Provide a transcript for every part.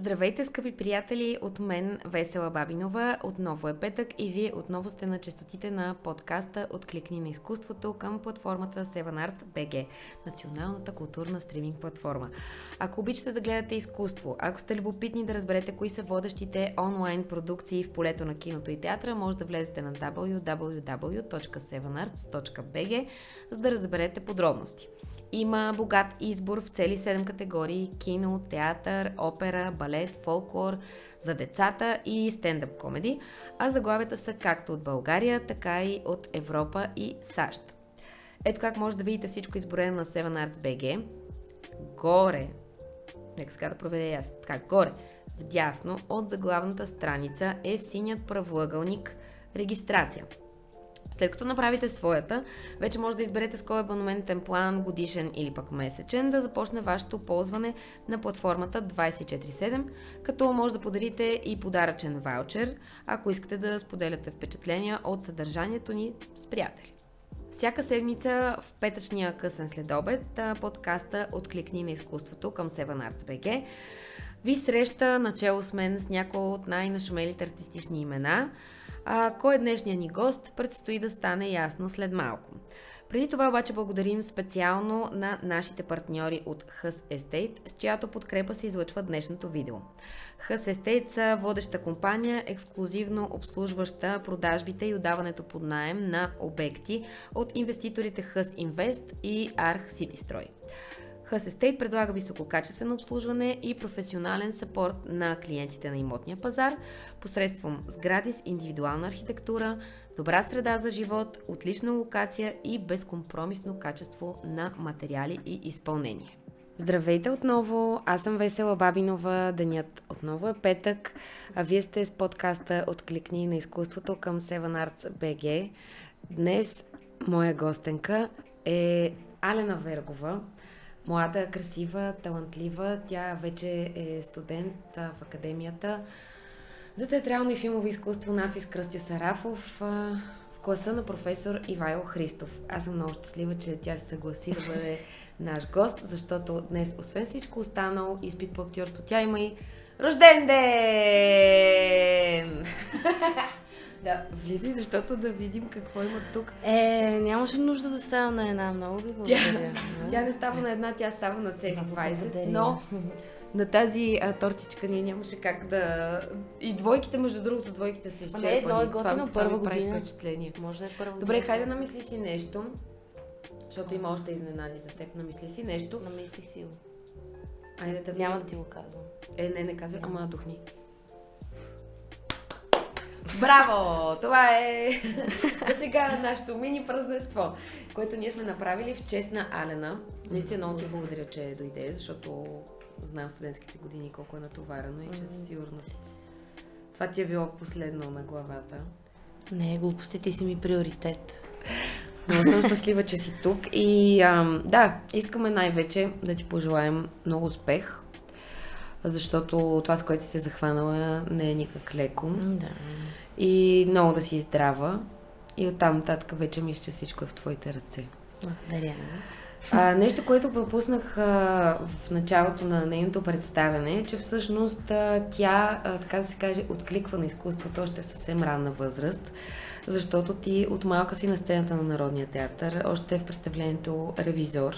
Здравейте, скъпи приятели! От мен Весела Бабинова. Отново е петък и вие отново сте на частотите на подкаста Откликни на изкуството към платформата Seven Arts BG, националната културна стриминг платформа. Ако обичате да гледате изкуство, ако сте любопитни да разберете кои са водещите онлайн продукции в полето на киното и театра, може да влезете на www.7arts.bg, за да разберете подробности. Има богат избор в цели 7 категории кино, театър, опера, балет, фолклор, за децата и стендъп комеди, а заглавията са както от България, така и от Европа и САЩ. Ето как може да видите всичко изборено на 7 Arts BG. Горе, нека сега да проверя аз, така, горе, вдясно от заглавната страница е синият правоъгълник регистрация – след като направите своята, вече може да изберете с кой абонаментен план, годишен или пък месечен, да започне вашето ползване на платформата 24/7, като може да подарите и подаръчен ваучер, ако искате да споделяте впечатления от съдържанието ни с приятели. Всяка седмица в петъчния късен следобед подкаста Откликни на изкуството към Seven Arts BG ви среща начало с мен с някои от най-нашумелите артистични имена – а, кой е днешния ни гост, предстои да стане ясно след малко. Преди това обаче благодарим специално на нашите партньори от Hus Estate, с чиято подкрепа се излъчва днешното видео. Hus Estate са водеща компания, ексклюзивно обслужваща продажбите и отдаването под найем на обекти от инвеститорите Hus Invest и Arch Citystroy. Hus Estate предлага висококачествено обслужване и професионален сапорт на клиентите на имотния пазар посредством сгради с индивидуална архитектура, добра среда за живот, отлична локация и безкомпромисно качество на материали и изпълнение. Здравейте отново, аз съм Весела Бабинова, денят отново е петък, а вие сте с подкаста Откликни на изкуството към Seven Arts BG. Днес моя гостенка е Алена Вергова, млада, красива, талантлива. Тя вече е студент в академията за театрално и филмово изкуство надвис Кръстю Сарафов в класа на професор Ивайло Христов. Аз съм много щастлива, че тя се съгласи да бъде наш гост, защото днес, освен всичко останало, изпит по актьорство, тя има и рожден ден! Да, влизай, защото да видим какво има тук. Е, нямаше нужда да става на една, много ви благодаря. Тя, тя не става на една, тя става на цели 20, но на тази а, тортичка ние нямаше как да... И двойките, между другото, двойките са изчерпани. Не, едно е готино, това, първа това година. впечатление. Може да е първа Добре, хайде намисли си нещо, защото има още изненади за теб. Намисли си нещо. Намислих си го. Айде да Няма да ти го казвам. Е, не, не казвай, ама духни. Браво! Това е за сега нашето мини празненство, което ние сме направили в чест на Алена. Наистина много ти благодаря, че дойде, защото знам студентските години колко е натоварено и че със сигурност това ти е било последно на главата. Не, глупостите си ми приоритет. Много съм щастлива, че си тук и ам, да, искаме най-вече да ти пожелаем много успех, защото това, с което си се захванала, не е никак леко. Да. И много да си здрава. И оттам нататък вече мисля, че всичко е в твоите ръце. Благодаря. А, нещо, което пропуснах а, в началото на нейното представяне, е, че всъщност а, тя, а, така да се каже, откликва на изкуството още в съвсем ранна възраст, защото ти от малка си на сцената на Народния театър, още в представлението Ревизор,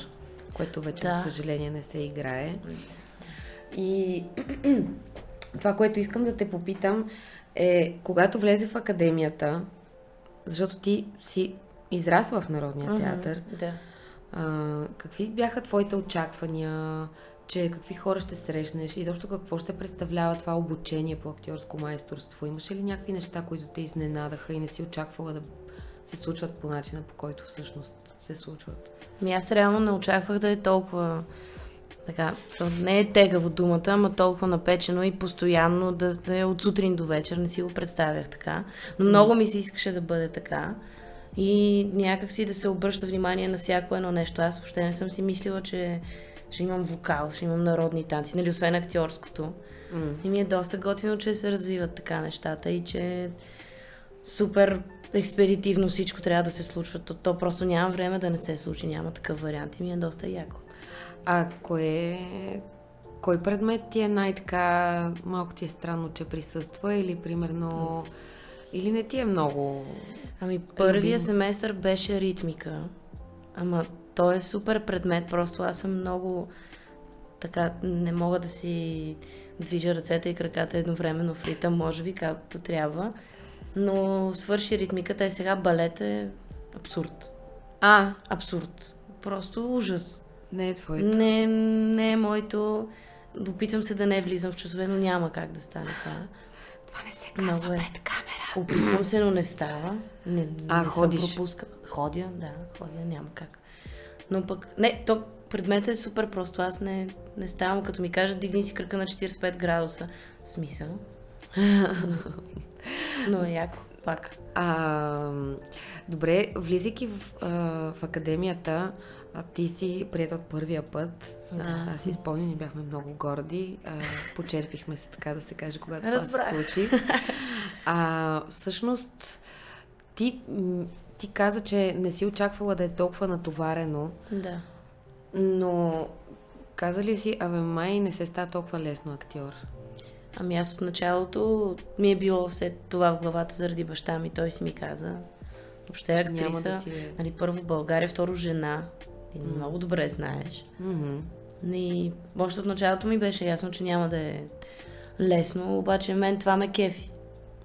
което вече, да. за съжаление, не се играе. И това, което искам да те попитам е, когато влезе в академията, защото ти си израсла в Народния театър, mm-hmm, да. а, какви бяха твоите очаквания, че какви хора ще срещнеш и защо какво ще представлява това обучение по актьорско майсторство? Имаше ли някакви неща, които те изненадаха и не си очаквала да се случват по начина, по който всъщност се случват? Ми аз реално не очаквах да е толкова така, не е тегаво думата, ама толкова напечено и постоянно да, да е от сутрин до вечер, не си го представях така. Но много ми се искаше да бъде така. И някак си да се обръща внимание на всяко едно нещо. Аз въобще не съм си мислила, че ще имам вокал, ще имам народни танци, нали, освен актьорското. Mm. И ми е доста готино, че се развиват така нещата и че супер експеритивно всичко трябва да се случва. То, то просто няма време да не се случи, няма такъв вариант и ми е доста яко. А кое кой предмет ти е най-така, малко ти е странно, че присъства или примерно, или не ти е много... Ами първия семестър беше ритмика, ама той е супер предмет, просто аз съм много така, не мога да си движа ръцете и краката едновременно в ритъм, може би, както трябва. Но свърши ритмиката и сега балет е абсурд. А, Абсурд. Просто ужас. не е твоето. Не, не е моето. Опитвам се да не влизам в часове, но няма как да стане това. Това не се Много казва е. пред камера. Опитвам се, но не става. Не, А, не ходиш? Съм пропуска. Ходя, да, ходя, няма как. Но пък, не, то предметът е супер просто. Аз не, не ставам, като ми кажат, дигни си кръка на 45 градуса. Смисъл. но е яко, пак. А, добре, влизайки в, а, в академията, а, ти си прият от първия път. Да. Аз си спомням, ние бяхме много горди. А, почерпихме се, така да се каже, когато това Разбрах. се случи. А, всъщност, ти, ти каза, че не си очаквала да е толкова натоварено, Да. но каза ли си, абе май не се става толкова лесно актьор? Ами аз от началото ми е било все това в главата заради баща ми. Той си ми каза. Въобще актриса. да ти е- Нали, първо в България, второ жена. Ти много добре знаеш. Мгм. И още от началото ми беше ясно, че няма да е лесно, обаче мен това ме кефи.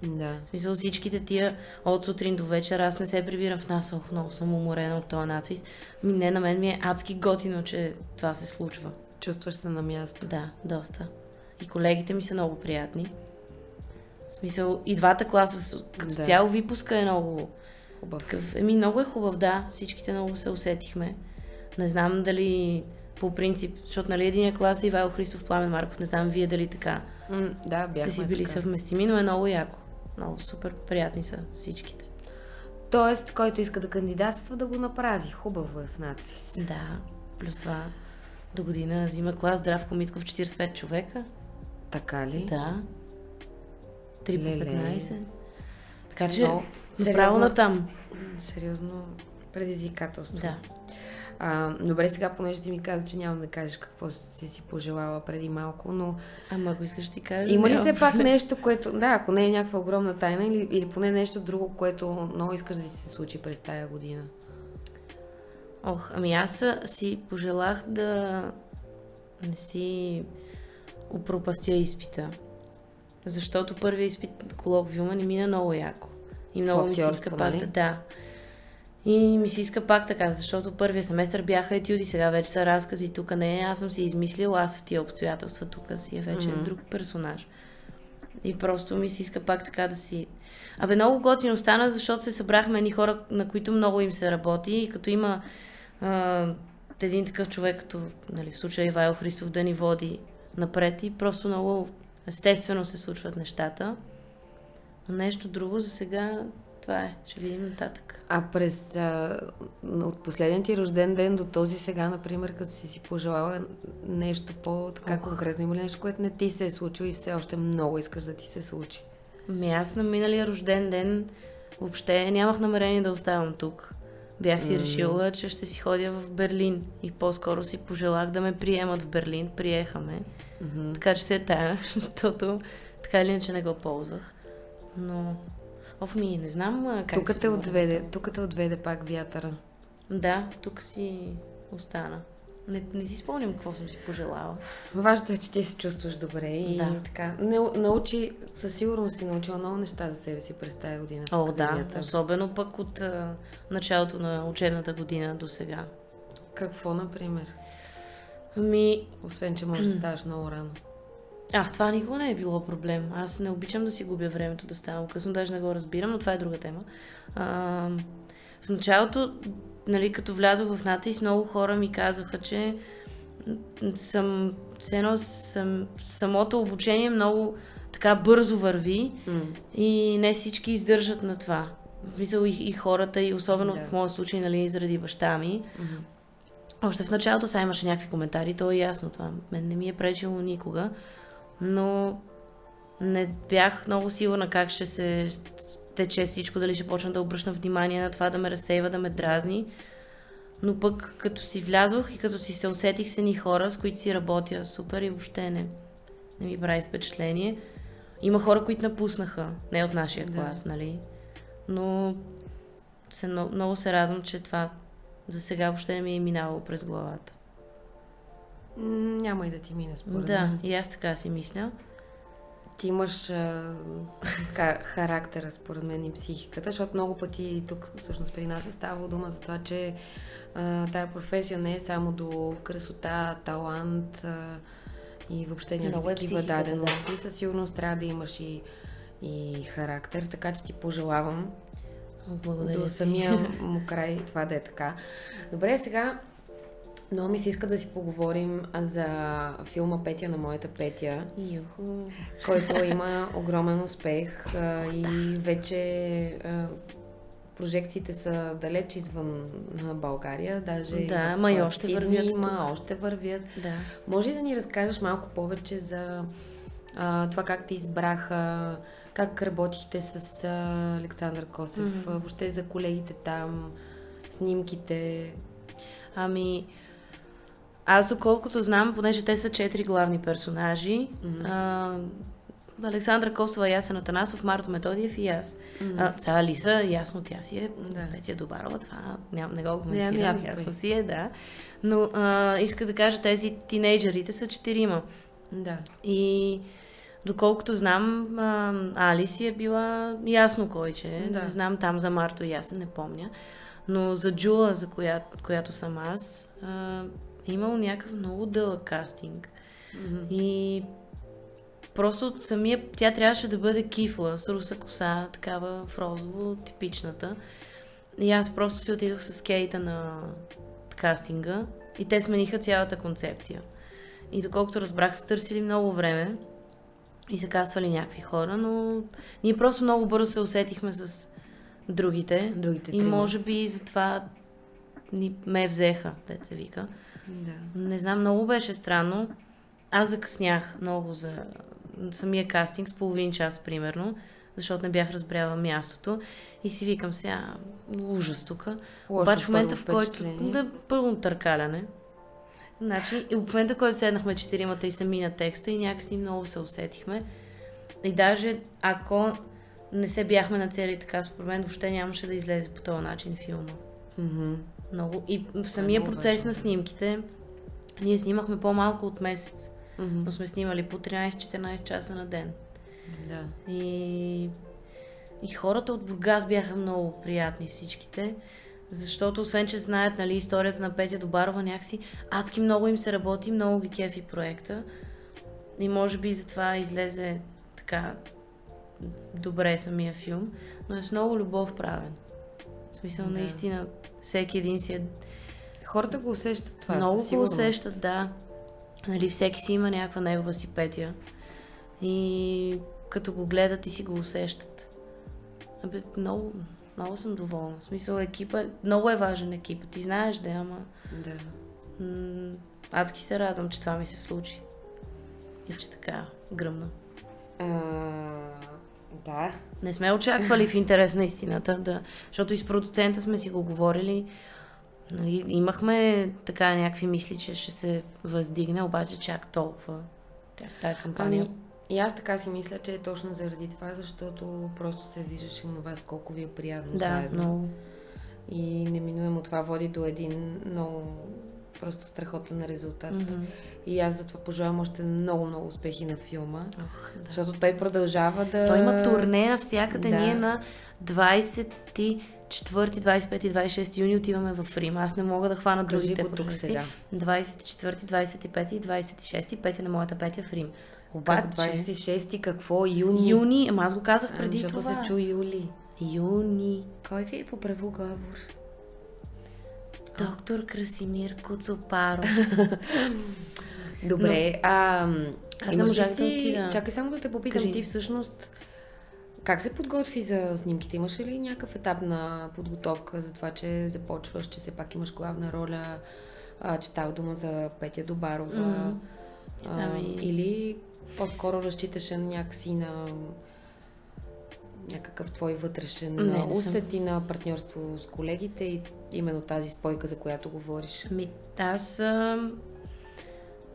Да. В смисъл всичките тия от сутрин до вечер аз не се прибирам в нас, ох, много съм уморена от този надвис. Ми, не, на мен ми е адски готино, че това се случва. Чувстваш се на място. Да, доста. И колегите ми са много приятни. В смисъл, и двата класа, като Да. цяло випуска е много Хубав. такъв. Еми, много е хубав, да. Всичките много се усетихме. Не знам дали по принцип, защото нали единия клас е Ивайло Христов, Пламен Марков, не знам вие дали така М, да, бяхме сте си били така. съвместими, но е много яко. Много супер приятни са всичките. Тоест, който иска да кандидатства, да го направи. Хубаво е в надпис. Да, плюс това до година взима клас Здравко Митков 45 човека. Така ли? Да. 3 по Леле. 15. Така че, Но, направо на там. Сериозно предизвикателство. Да. А, добре, сега, понеже ти ми каза, че няма да кажеш какво си си пожелала преди малко, но Ама ако искаш ти кажа. има ли все пак нещо, което, да, ако не е някаква огромна тайна или, или поне нещо друго, което много искаш да ти се случи през тая година? Ох, ами аз си пожелах да не си опропастя изпита. Защото първият изпит колоквиума ни мина много яко. И много ми се иска пак нали? да... Да. И ми се иска пак така, защото първия семестър бяха етюди, сега вече са разкази. Тук не, аз съм си измислил, аз в тия обстоятелства, тук си е вече Мгм. друг персонаж. И просто ми се иска пак така да си... Абе, много готино стана, защото се събрахме едни хора, на които много им се работи и като има а, един такъв човек, като нали, в случая Ивайло Христов, да ни води напред и просто много естествено се случват нещата. Но нещо друго за сега, това е. Ще видим нататък. А през а, от последния ти рожден ден до този сега, например, като си си пожелала нещо по-така Ох. конкретно, има ли нещо, което не ти се е случило и все още много искаш да ти се случи? Ами аз на миналия рожден ден въобще нямах намерение да оставам тук. Бях си решила, че ще си ходя в Берлин и по-скоро си пожелах да ме приемат в Берлин. Приеха ме. Мгм. Така че се е тая, защото така или иначе не го ползвах. Но... Оф ми, не знам как Тук те отведе, тук те отведе пак вятъра. Да, тук си остана. Не, не си спомням какво съм си пожелала. Важното е, че ти се чувстваш добре и Да. така. Не, научи, със сигурност си научила много неща за себе си през тази година. О, да, особено пък от а, началото на учебната година до сега. Какво, например? Ами, Освен, че може да ставаш много рано. а, това никога не е било проблем. Аз не обичам да си губя времето да ставам късно, даже не го разбирам, но това е друга тема. А, в началото, нали, като влязох в натис, много хора ми казваха, че съм, все едно съм, самото обучение много така бързо върви М. и не всички издържат на това. В смисъл и, и хората, и особено Да. в моят случай, нали, заради баща ми. Мгм. Още в началото сега имаше някакви коментари, то е ясно това. Мен не ми е пречило никога, но не бях много сигурна как ще се тече всичко, дали ще почна да обръщам внимание на това, да ме разсейва, да ме дразни. Но пък като си влязох и като си се усетих с едни хора, с които си работя супер и въобще не, не ми прави впечатление. Има хора, които напуснаха, не от нашия Да. клас, нали? Но се, много се радвам, че това за сега въобще не ми е минало през главата. Няма и да ти мине според да, мен. и аз така си мисля. Ти имаш а, така, характера, според мен, и психиката, защото много пъти тук всъщност при нас е ставало дума за това, че а, тая професия не е само до красота, талант а, и въобще някакви е такива психиката, дадености. Със сигурност трябва да имаш и, и характер, така че ти пожелавам Благодаря до самия му край това да е така. Добре, сега много ми се иска да си поговорим за филма Петя на моята Петя Юху. който има огромен успех а, и вече а, прожекциите са далеч извън България, даже Да, ма и още вървят има, тук. още вървят. Да. Може ли да ни разкажеш малко повече за а, това как те избраха, как работихте с а, Александър Косев, а, въобще за колегите там, снимките. Ами, аз доколкото знам, понеже те са четири главни персонажи, Мгм. а, Александра Костова, Ясен Атанасов, Марто Методиев и аз. Мгм. А, сега Лиса, ясно, тя си е Да. Петя Добарова, това ням, не го коментирам, няма ясно кой. си е, да. Но а, иска да кажа, тези тинейджерите са четирима. Да. И доколкото знам, а, Али си е била ясно кой че е. Да. Не знам там за Марто и аз не помня. Но за Джула, за коя, която съм аз, а, е имал някакъв много дълъг кастинг. Мгм. И просто самия, тя трябваше да бъде кифла, с руса коса, такава в розово, типичната. И аз просто си отидох с Кейта на кастинга и те смениха цялата концепция. И доколкото разбрах, са търсили много време и са каствали някакви хора, но ние просто много бързо се усетихме с другите. Другите И може би затова ни ме взеха, дет се вика. Да. Не знам, много беше странно. Аз закъснях много за самия кастинг с половин час, примерно, защото не бях разбряла мястото. И си викам сега, ужас тук. Обаче в момента, в който... Да, пълно търкаляне. Значи, и в момента, който седнахме четиримата и се мина текста и някакси много се усетихме. И даже ако не се бяхме нацели така, според мен въобще нямаше да излезе по този начин филма. Мгм. Много. И в самия много процес важно. на снимките, ние снимахме по-малко от месец, Мгм. но сме снимали по 13-14 часа на ден. Да. И, и хората от Бургас бяха много приятни всичките, защото освен, че знаят нали, историята на Петя Добарова, някакси адски много им се работи, много ги кефи проекта. И може би затова излезе така добре самия филм, но е с много любов правен. В смисъл, Да. наистина, всеки един си е Хората го усещат това. много го усещат, да. Нали, всеки си има някаква негова си петя. И като го гледат и си го усещат. Абе, много, много съм доволна. В смисъл, екипа, много е важен екип. Ти знаеш да, ама Да. м- адски се радвам, че това ми се случи. И че така гръмна. А, да. Не сме очаквали в интерес на истината, да, защото и с продуцента сме си го говорили. Нали, имахме така някакви мисли, че ще се въздигне, обаче чак толкова тая кампания. Ами, и аз така си мисля, че е точно заради това, защото просто се виждаше на вас колко ви е приятно да, заедно. много. И неминуемо това води до един много просто страхотен резултат. Мгм. И аз затова пожелавам още много, много успехи на филма. Ох, да. Защото той продължава да... Той има турне навсякъде. Да. Ние на 24, 25 и 26 юни отиваме в Рим. Аз не мога да хвана Кажи другите го тук сега. 24, 25 и 26 петя на моята петя в Рим. Как Обаче, 26-ти какво? Юни? юни, ама аз го казах преди защото това. се чу юли. Юни. Кой ви е поправил говор? Доктор Красимир Коцопаро. Добре, а, Аз не можах да си... отида. Чакай само да те попитам, Кажи. ти всъщност как се подготви за снимките? Имаш ли някакъв етап на подготовка за това, че започваш, че все пак имаш главна роля, а, че става дума за Петя Добарова? Мгм. А, Ами- Или по-скоро разчиташе някакси на някакъв твой вътрешен Не, не усет и на партньорство с колегите и именно тази спойка, за която говориш? Ми, аз...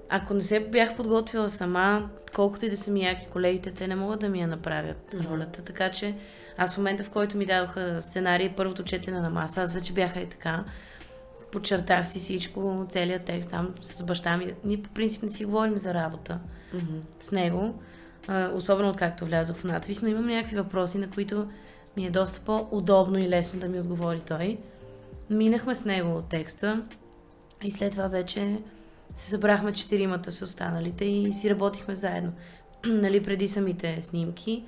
Ако не се бях подготвила сама, колкото и да са ми яки колегите, те не могат да ми я направят Мгм. ролята. Така че аз в момента, в който ми дадоха сценарий, първото четене на маса, аз вече бяха и така. Подчертах си всичко, целият текст там с баща ми. Ние по принцип не си говорим за работа Мгм. с него, а, особено откакто влязох в надвис, но имам някакви въпроси, на които ми е доста по-удобно и лесно да ми отговори той. Минахме с него от текста и след това вече се събрахме четиримата с останалите и си работихме заедно. нали, преди самите снимки.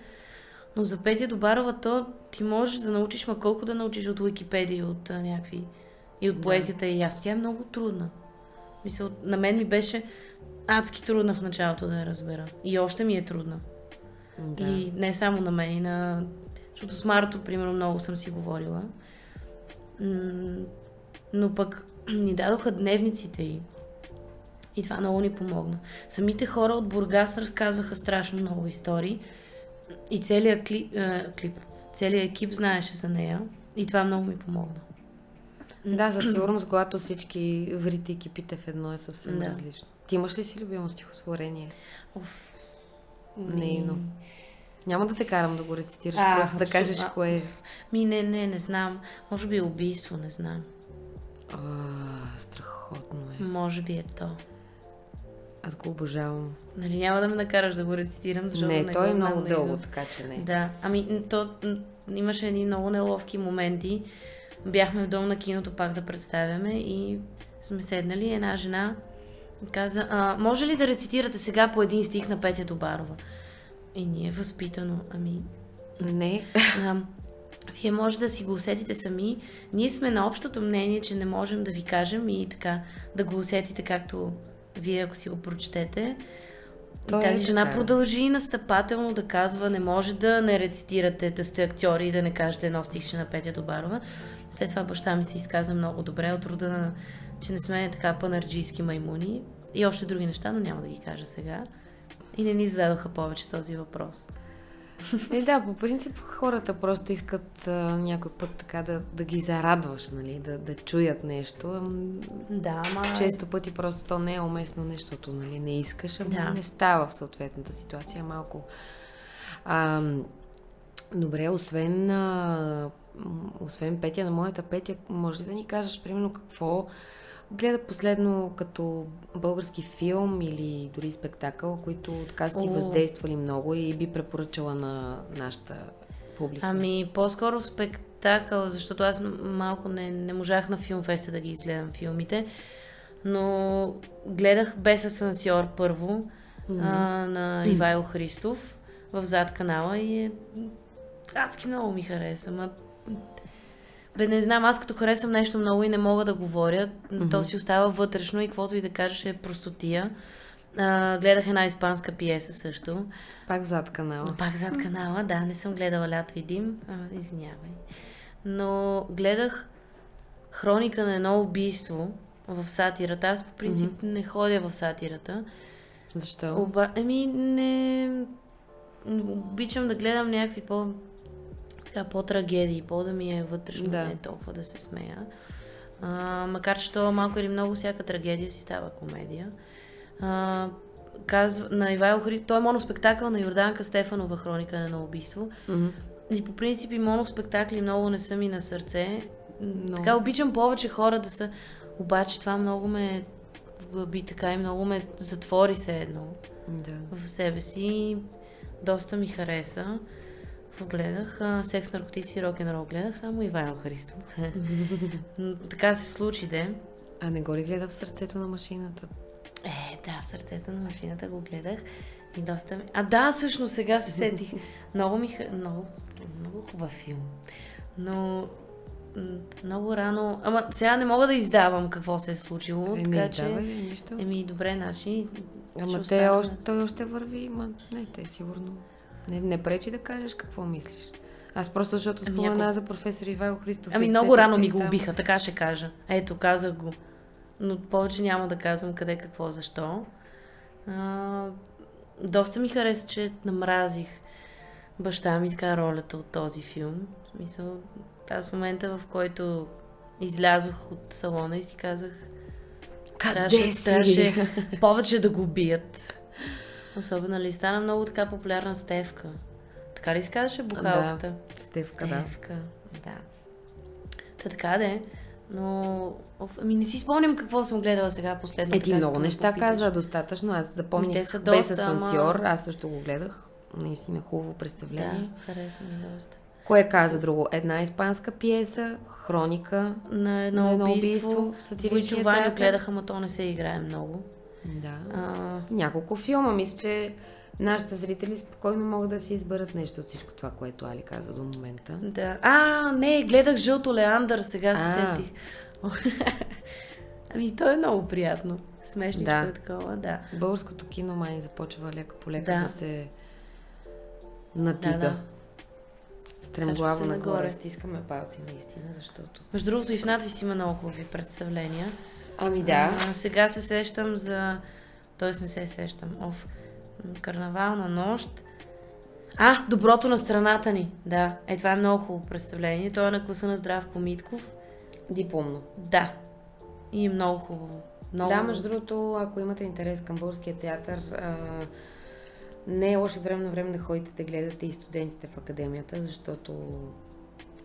Но за Петя Добарова то ти можеш да научиш, ма колко да научиш от Уикипедия, от а, някакви... И от Да. поезията и ясно. Тя е много трудна. Мисля, на мен ми беше адски трудна в началото да я разбера. И още ми е трудна. Да. И не само на мен, и на... Защото с Марто, примерно, много съм си говорила. Но пък ни дадоха дневниците й. И това много ни помогна. Самите хора от Бургас разказваха страшно много истории. И целият клип, е, клип целият екип знаеше за нея. И това много ми помогна. Да, със сигурност, когато всички врите и кипите в едно е съвсем Да. различно. Ти имаш ли си любимо стихотворение? Оф. Нейно. Няма да те карам да го рецитираш, А, просто да кажеш кое е. Ми, не, не, не знам. Може би е убийство, не знам. А, страхотно е. Може би е то. Аз го обожавам. Нали, няма да ме накараш да го рецитирам, защото не, не, той е много дълго, така че не. Да, ами то имаше едни много неловки моменти. Бяхме в дом на киното пак да представяме и сме седнали. Една жена каза, а, може ли да рецитирате сега по един стих на Петя Добарова? И ние възпитано, ами Не. а, вие може да си го усетите сами. Ние сме на общото мнение, че не можем да ви кажем и така да го усетите както вие, ако си го прочетете. То и е тази жена така. продължи настъпателно да казва, не може да не рецитирате, да сте актьори и да не кажете едно стихче на Петя Добарова. След това баща ми се изказа много добре от рода на, че не сме така панарджийски маймуни и още други неща, но няма да ги кажа сега. И не ни зададоха повече този въпрос. Е, да, по принцип хората просто искат а, някой път така да, да ги зарадваш, нали, да, да чуят нещо. Ам, Да, ама... Често пъти просто то не е уместно нещото, нали, не искаш, ама Да. не става в съответната ситуация малко. А, добре, освен, а, освен Петя на моята Петя, може ли да ни кажеш, примерно, какво гледа последно като български филм или дори спектакъл, които така О. въздействали много и би препоръчала на нашата публика? Ами, по-скоро спектакъл, защото аз малко не, не можах на филмфеста да ги изгледам филмите, но гледах Без асансьор първо а, на Ивайло Христов в зад канала и е адски много ми хареса. Ма... Бе, не знам, аз като харесвам нещо много и не мога да говоря, то си остава вътрешно и каквото и да кажеш е простотия. А, гледах една испанска пиеса също. Пак зад канала. Но пак зад канала, да, не съм гледала Лято и дим, а, извинявай. Но гледах хроника на едно убийство в сатирата. Аз по принцип не ходя в сатирата. Защо? Оба... Еми, не... Обичам да гледам някакви по... Така, по-трагедии, по-да ми е вътрешно, Да. не толкова да се смея. А, макар че то малко или много всяка трагедия си става комедия. А, казва, на Ивайло Христов, той е моноспектакъл на Йорданка Стефанова хроника на едно убийство. Мгм. И по принцип и моноспектакли много не са ми на сърце. Но- Така обичам повече хора да са... Обаче това много ме вглъби така и много ме затвори се едно Да. в себе си. Доста ми хареса. Какво гледах? А, секс, наркотици и рок-н-рол гледах, само Ивайло Христов. Но така се случи, де. А не го ли гледа в сърцето на машината? Е, да, в сърцето на машината го гледах и доста ми... А да, всъщност сега се сетих. Много ми... Много, много хубав филм. Но много рано... Ама сега не мога да издавам какво се е случило, Е, така че... нищо? Еми, добре, значи... Ама те още, той още върви, ма не, те сигурно. Не, не пречи да кажеш какво мислиш. Аз просто защото Ами, спомена ако- за професор Ивайло Христов. Ами много сетих, рано ми го убиха, така ще кажа. Ето, казах го. Но повече няма да казвам къде, какво, защо. А, доста ми хареса, че намразих баща ми така ролята от този филм. В смисъл, аз в момента, в който излязох от салона и си казах, Къде трябваше, трябваше повече да го бият. Особено ли стана много така популярна Стевка. Така ли се казваше бухалката? Стевка, да. Стевка, да. Та така де. Но, ами не си спомням какво съм гледала сега последно. Е, ти много неща попиташ. каза достатъчно. Аз запомних Ами те са без асансьор. ама- Аз също го гледах. Наистина хубаво представление. Да, хареса ми доста. Кое каза друго? Една испанска пиеса, хроника. На едно, На едно убийство, убийство в сатиричния Войчо Ваню театър. гледах, ама то не се играе много. Да. А, Няколко филма. Мисля, че нашите зрители спокойно могат да си изберат нещо от всичко това, което Али каза до момента. да. А, не, гледах Жълто Леандър, сега се сетих. ами, то е много приятно. Смешничко Да. е такова, да. Българското кино май започва лека по лека Да. да, се надига. Да, да. Стремглаво нагоре. нагоре. Стискаме палци наистина, защото... Между другото и в надвис има много хубави представления. Ами да. А, сега се сещам за... Тоест не се сещам. Оф. Карнавална нощ. А, Доброто на страната ни. Да. Е, това е много хубаво представление. То е на класа на Здравко Митков. Дипломно. Да. И е много хубаво. Много... Да, между другото, ако имате интерес към българския театър, а, не е лошо време на време да ходите да гледате и студентите в академията, защото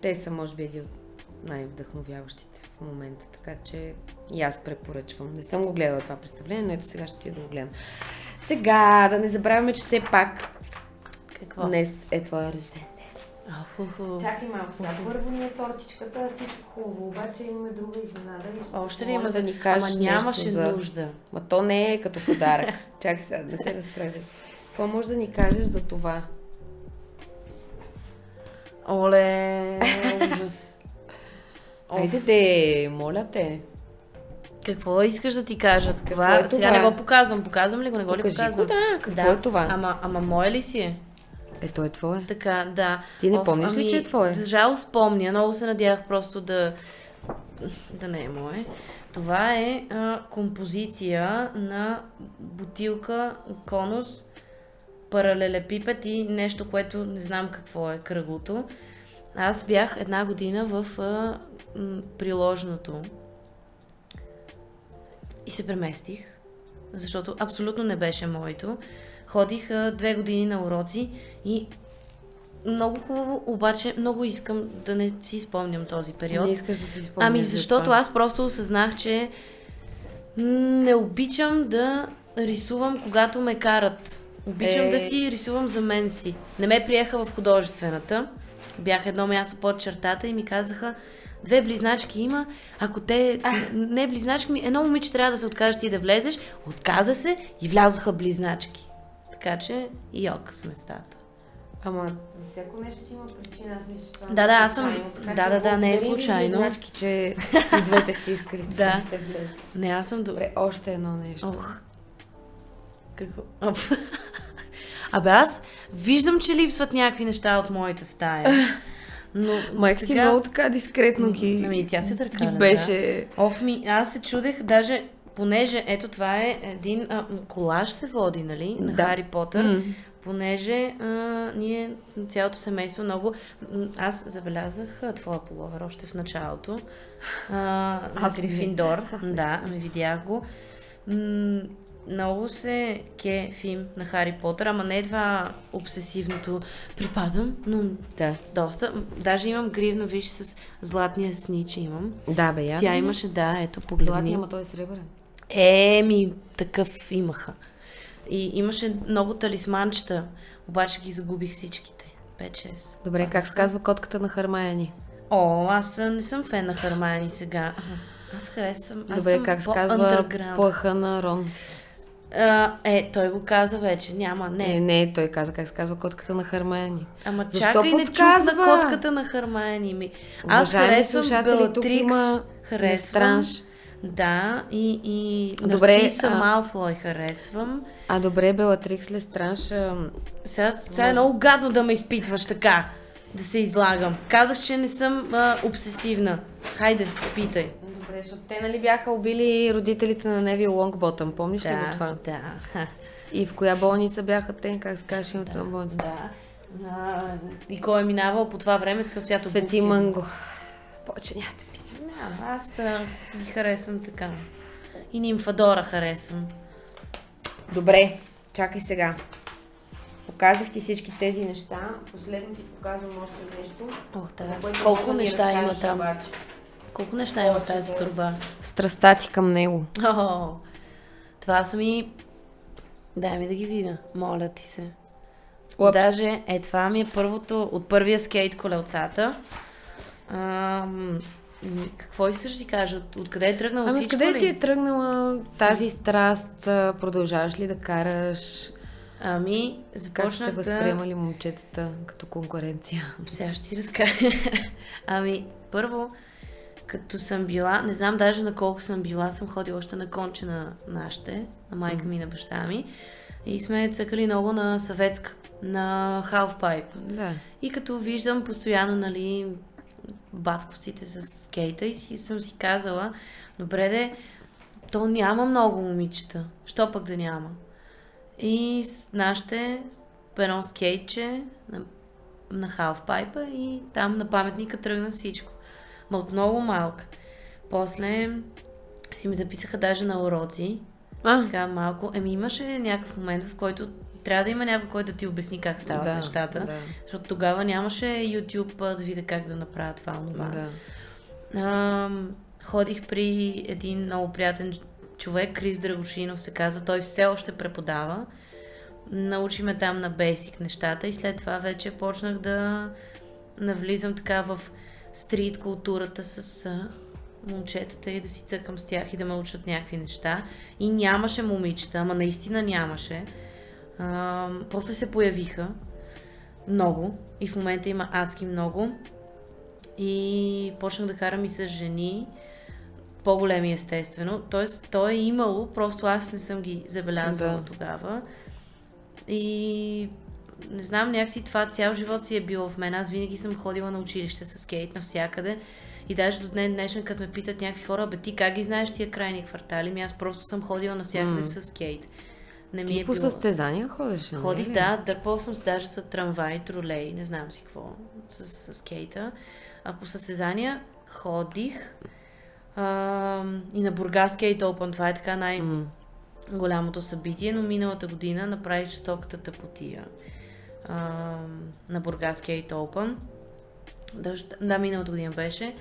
те са, може би, един от най-вдъхновяващите в момента. Така че и аз препоръчвам. Не съм го гледала това представление, но ето сега ще отида да го гледам. Сега, да не забравяме, че все пак Какво? днес е твоя рожден. Чакай малко сега. Първо ни е тортичката, всичко хубаво, обаче имаме друга изненада. и ще Още ли има да ни кажеш Ама нямаше за... нужда. Ма то не е като подарък. Чакай сега, не се разстройвай. Какво може да ни кажеш за това? Оле, ужас. Айде де, моля те. Какво искаш да ти кажа? Какво Това, е сега това? не го показвам. Показвам ли го? Не го ли Покажи показвам? го, да. Какво е това? Ама, ама мое ли си е? Е, то е твое. Така, да. Ти не Оф, помниш ли, ами, че е твое? За жалост помня. Много се надявах просто да... Да не е мое. Това е а, композиция на бутилка, конус, паралелепипед и нещо, което не знам какво е кръглото. Аз бях една година в а, приложното и се преместих, защото абсолютно не беше моето. Ходих а, две години на уроци и много хубаво, обаче много искам да не си спомням този период. Не искаш да си спомниш Ами за защото това. аз просто осъзнах, че не обичам да рисувам, когато ме карат. Обичам Е. да си рисувам за мен си. Не ме приеха в художествената. Бях едно място под чертата и ми казаха, две близначки има, ако те... Не близначки ми, едно момиче трябва да се откаже ти да влезеш. Отказа се и влязоха близначки. Така че и ок с местата. Ама за всяко нещо си има причина. Аз мисля, че това Да, да, е аз съм- така да, да, да, не е случайно. Значки, че и двете сте искали да Да. сте влезли. Не, аз съм добре. Още едно нещо. Ох. Какво? Абе аз виждам, че липсват някакви неща от моята стая. Но Майка ти много така дискретно ги, Ами, тя се търкаля, ги да. беше... Оф ми, аз се чудех, даже понеже, ето това е един а, колаж се води, нали, на Да. Хари Потър, М. понеже а, ние, цялото семейство много, аз забелязах а, твоя половер още в началото, а, Аз не. Грифиндор, да, ами видях го. М, много се кефим на Хари Потър, ама не едва обсесивното припадам, но Да. доста. Даже имам гривна, виж, с златния снич имам. Да, бе, я. Тя имаше, да, ето, погледни. Златния, ама той е сребърен. Еми, такъв имаха. И имаше много талисманчета, обаче ги загубих всичките. 5-6. Добре, как се казва котката на Хармаяни? О, аз а, не съм фен на Хармани сега. Аз харесвам. Аз Добре, съм как се казва плъха на Рон? А, е, той го каза вече. Няма, не. Не, не, той каза как се казва котката на Хармаяни. Ама Защо чакай, не чух на котката на Хармайни ми. Аз Уважаеми харесвам Белатрикс, има харесвам. Лестранж. Да, и, и Добре, Нарциса а- Малфлой харесвам. А добре, Белатрикс Лестранж. ам, Сега, сега е много гадно да ме изпитваш така, да се излагам. Казах, че не съм а, обсесивна. Хайде, питай. Защото те нали бяха убили родителите на Неви Лонгботъм, помниш ли го това? да. И в коя болница бяха те? Как се казваше името на болницата? да. А, и кой е минавал по това време с къвцято Свети Мънго. Повече няма да питам. Да, аз а, си ги харесвам така. И Нимфадора харесвам. Добре, чакай сега. Показах ти всички тези неща. Последно ти показвам още нещо. Ох, да. Колко да неща има там? обаче. Колко неща има в тази турба? Страстта ти към него. О, това са ми... Дай ми да ги видя. Моля ти се. Упс. Даже е това ми е първото от първия скейт колелцата. Ам, какво искаш да ти кажа? От, откъде е тръгнало Ами всичко къде ли? ти е тръгнала тази страст? Продължаваш ли да караш? Ами, Как започнах сте да... възприемали момчетата като конкуренция? Сега ще ти разкажа. ами, първо, като съм била, не знам даже на колко съм била, съм ходила още на конче на нашите, на майка ми и на баща ми. И сме цъкали много на съветска, на халфпайп. Да. И като виждам постоянно, нали, батковците с скейта и си, съм си казала, добре де, то няма много момичета. Що пък да няма? И с нашите едно скейтче на, на халфпайпа и там на паметника тръгна всичко. Ма от много малка. После си ми записаха даже на уроци. А, Така малко. Еми имаше някакъв момент, в който трябва да има някой, който да ти обясни как стават да, нещата. Да, Защото тогава нямаше YouTube да видя как да направя това, това. да. А, ходих при един много приятен човек, Крис Драгошинов се казва. Той все още преподава. Научи ме там на бейсик нещата и след това вече почнах да навлизам така в стрит културата с момчетата и да си цъкам с тях и да ме учат някакви неща. И нямаше момичета, ама наистина нямаше. А, после се появиха много и в момента има адски много. И почнах да карам и с жени, по-големи естествено. Тоест, то е имало, просто аз не съм ги забелязвала Да. тогава. И не знам, някакси това цял живот си е било в мен. Аз винаги съм ходила на училище с скейт навсякъде. И даже до днес днешен, като ме питат някакви хора, бе ти как ги знаеш тия крайни квартали? Ми аз просто съм ходила навсякъде М. с скейт. Не ми Ти е по било... състезания ходиш, не Ходих, ли? да, дърпал съм се даже с трамвай, тролей, не знам си какво, с, с скейта. А по състезания ходих а, и на Бургас Скейт Open, това е така най- М. голямото събитие, но миналата година направих жестоката тъпотия а, на Бургас Кейт Open. Да, миналата година беше.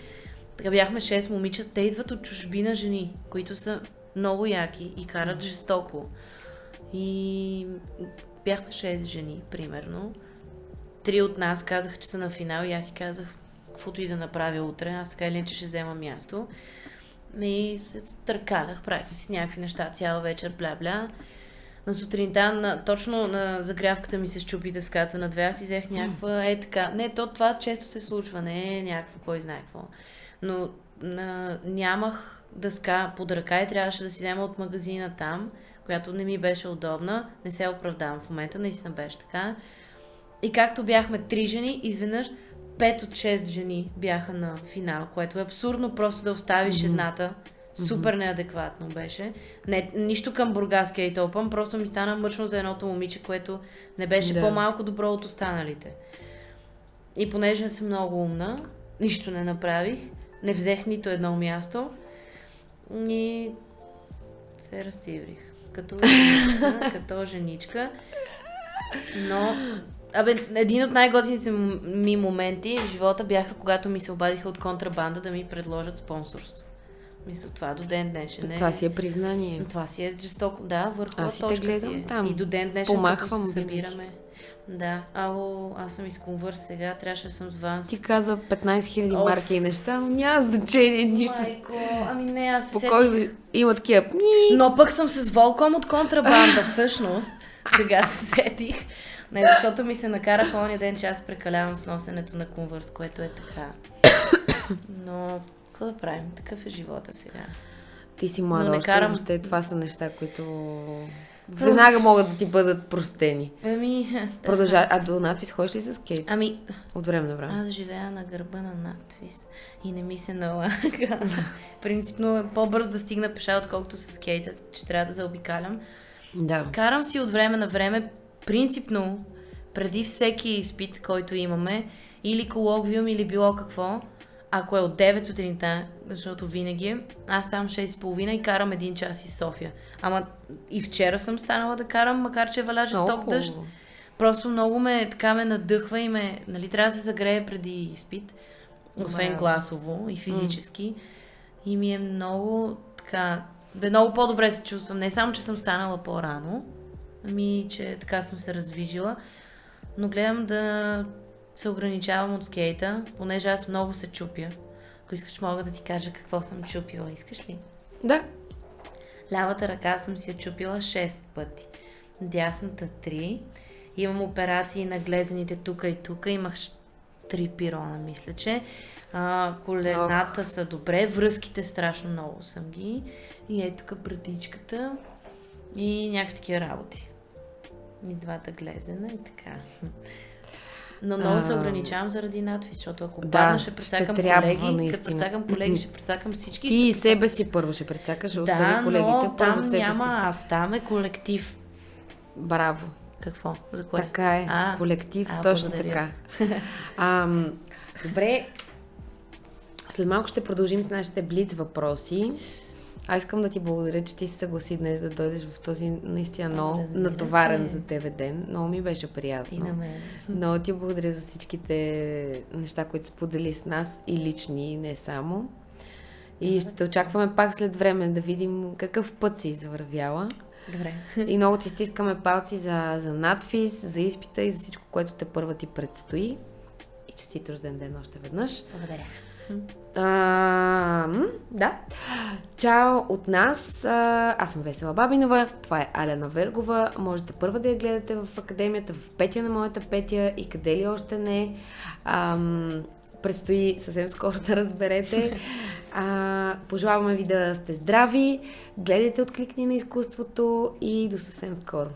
Така бяхме 6 момичета. Те идват от чужбина жени, които са много яки и карат жестоко. И бяхме 6 жени, примерно. Три от нас казаха, че са на финал и аз си казах, каквото и да направя утре, аз така или иначе ще взема място. И се търкалях, правихме си някакви неща цяла вечер, бля-бля. На сутринта, на, точно на загрявката ми се щупи дъската на две, аз си взех някаква, е така. Не, то това често се случва, не е някакво, кой знае какво. Но на, нямах дъска под ръка и трябваше да си взема от магазина там, която не ми беше удобна. Не се оправдавам в момента, наистина беше така. И както бяхме три жени, изведнъж пет от шест жени бяха на финал, което е абсурдно просто да оставиш mm-hmm. едната. Супер неадекватно беше. Не, нищо към Бургаския и Open, просто ми стана мъчно за едното момиче, което не беше Да. по-малко добро от останалите. И понеже не съм много умна, нищо не направих, не взех нито едно място и се разциврих. Като женичка, като женичка. Но, абе, един от най-готините ми моменти в живота бяха, когато ми се обадиха от контрабанда да ми предложат спонсорство. Мисля, това до ден днешен. е- Това си е признание. това си е жестоко. Да, върхова Аз точка гледам си е. там. И до ден днешен, Помахвам се събираме. Да, ало, аз съм из конвърс сега, трябваше да съм с Ванс. Ти каза 15 000 Оф. марки и неща, но няма значение, нищо. Майко, ами не, аз. Спокойно има такива. Но пък съм с Волком от контрабанда, всъщност. Сега се сетих. Не, защото ми се накараха ония ден, че аз прекалявам с носенето на конвърс, което е така. Но, какво да правим? Такъв е живота сега. Ти си Но млада не още, карам- въобще това са неща, които веднага могат да ти бъдат простени. Ами, Продължай. А до надпис ходиш ли с скейт? ами, От време на време. Аз живея на гърба на надвис и не ми се налага. Принципно е по-бързо да стигна пеша, отколкото с скейта, че трябва да заобикалям. Да. Карам си от време на време, принципно преди всеки изпит, който имаме, или колоквиум, или било какво, ако е от 9 сутринта, защото винаги е, аз ставам 6.30 и карам един час из София. Ама и вчера съм станала да карам, макар че валя жесток дъжд. Просто много ме, така ме надъхва и ме, нали, трябва да се загрее преди изпит, освен wow. гласово и физически. Mm. И ми е много, така, бе, много по-добре се чувствам. Не само, че съм станала по-рано, ами, че така съм се раздвижила, но гледам да се ограничавам от скейта, понеже аз много се чупя. Ако искаш, мога да ти кажа какво съм чупила. Искаш ли? Да. Лявата ръка съм си я чупила 6 пъти. Дясната 3. Имам операции на глезените тук и тук. Имах 3 пирона, мисля, че. А, колената Ох. са добре, връзките страшно много съм ги. И ето тук братичката и някакви такива работи. И двата глезена и така. Но много се ограничавам заради надвис, защото ако да, падна, ще прецакам колеги, като прецакам колеги, ще прецакам всички. Ти и себе си първо ще прецакаш, да, колегите. но там себе няма си. аз, там е колектив. Браво. Какво? За кое? Така е, а, колектив, а, точно благодаря. така. а, добре, след малко ще продължим с нашите блиц въпроси. Аз искам да ти благодаря, че ти се съгласи днес да дойдеш в този наистина много натоварен за тебе ден. Много ми беше приятно. И на мен. Много ти благодаря за всичките неща, които сподели с нас и лични, и не само. И ще те очакваме пак след време да видим какъв път си завървяла. Добре. И много ти стискаме палци за, за надфис, за изпита и за всичко, което те първа ти предстои. И честит рожден ден още веднъж. Благодаря. А, да. Чао от нас. Аз съм Весела Бабинова. Това е Алена Вергова. Можете първа да я гледате в академията, в Петя на моята Петя и къде ли още не. Ам, предстои съвсем скоро да разберете. А, пожелаваме ви да сте здрави, гледайте откликни на изкуството и до съвсем скоро.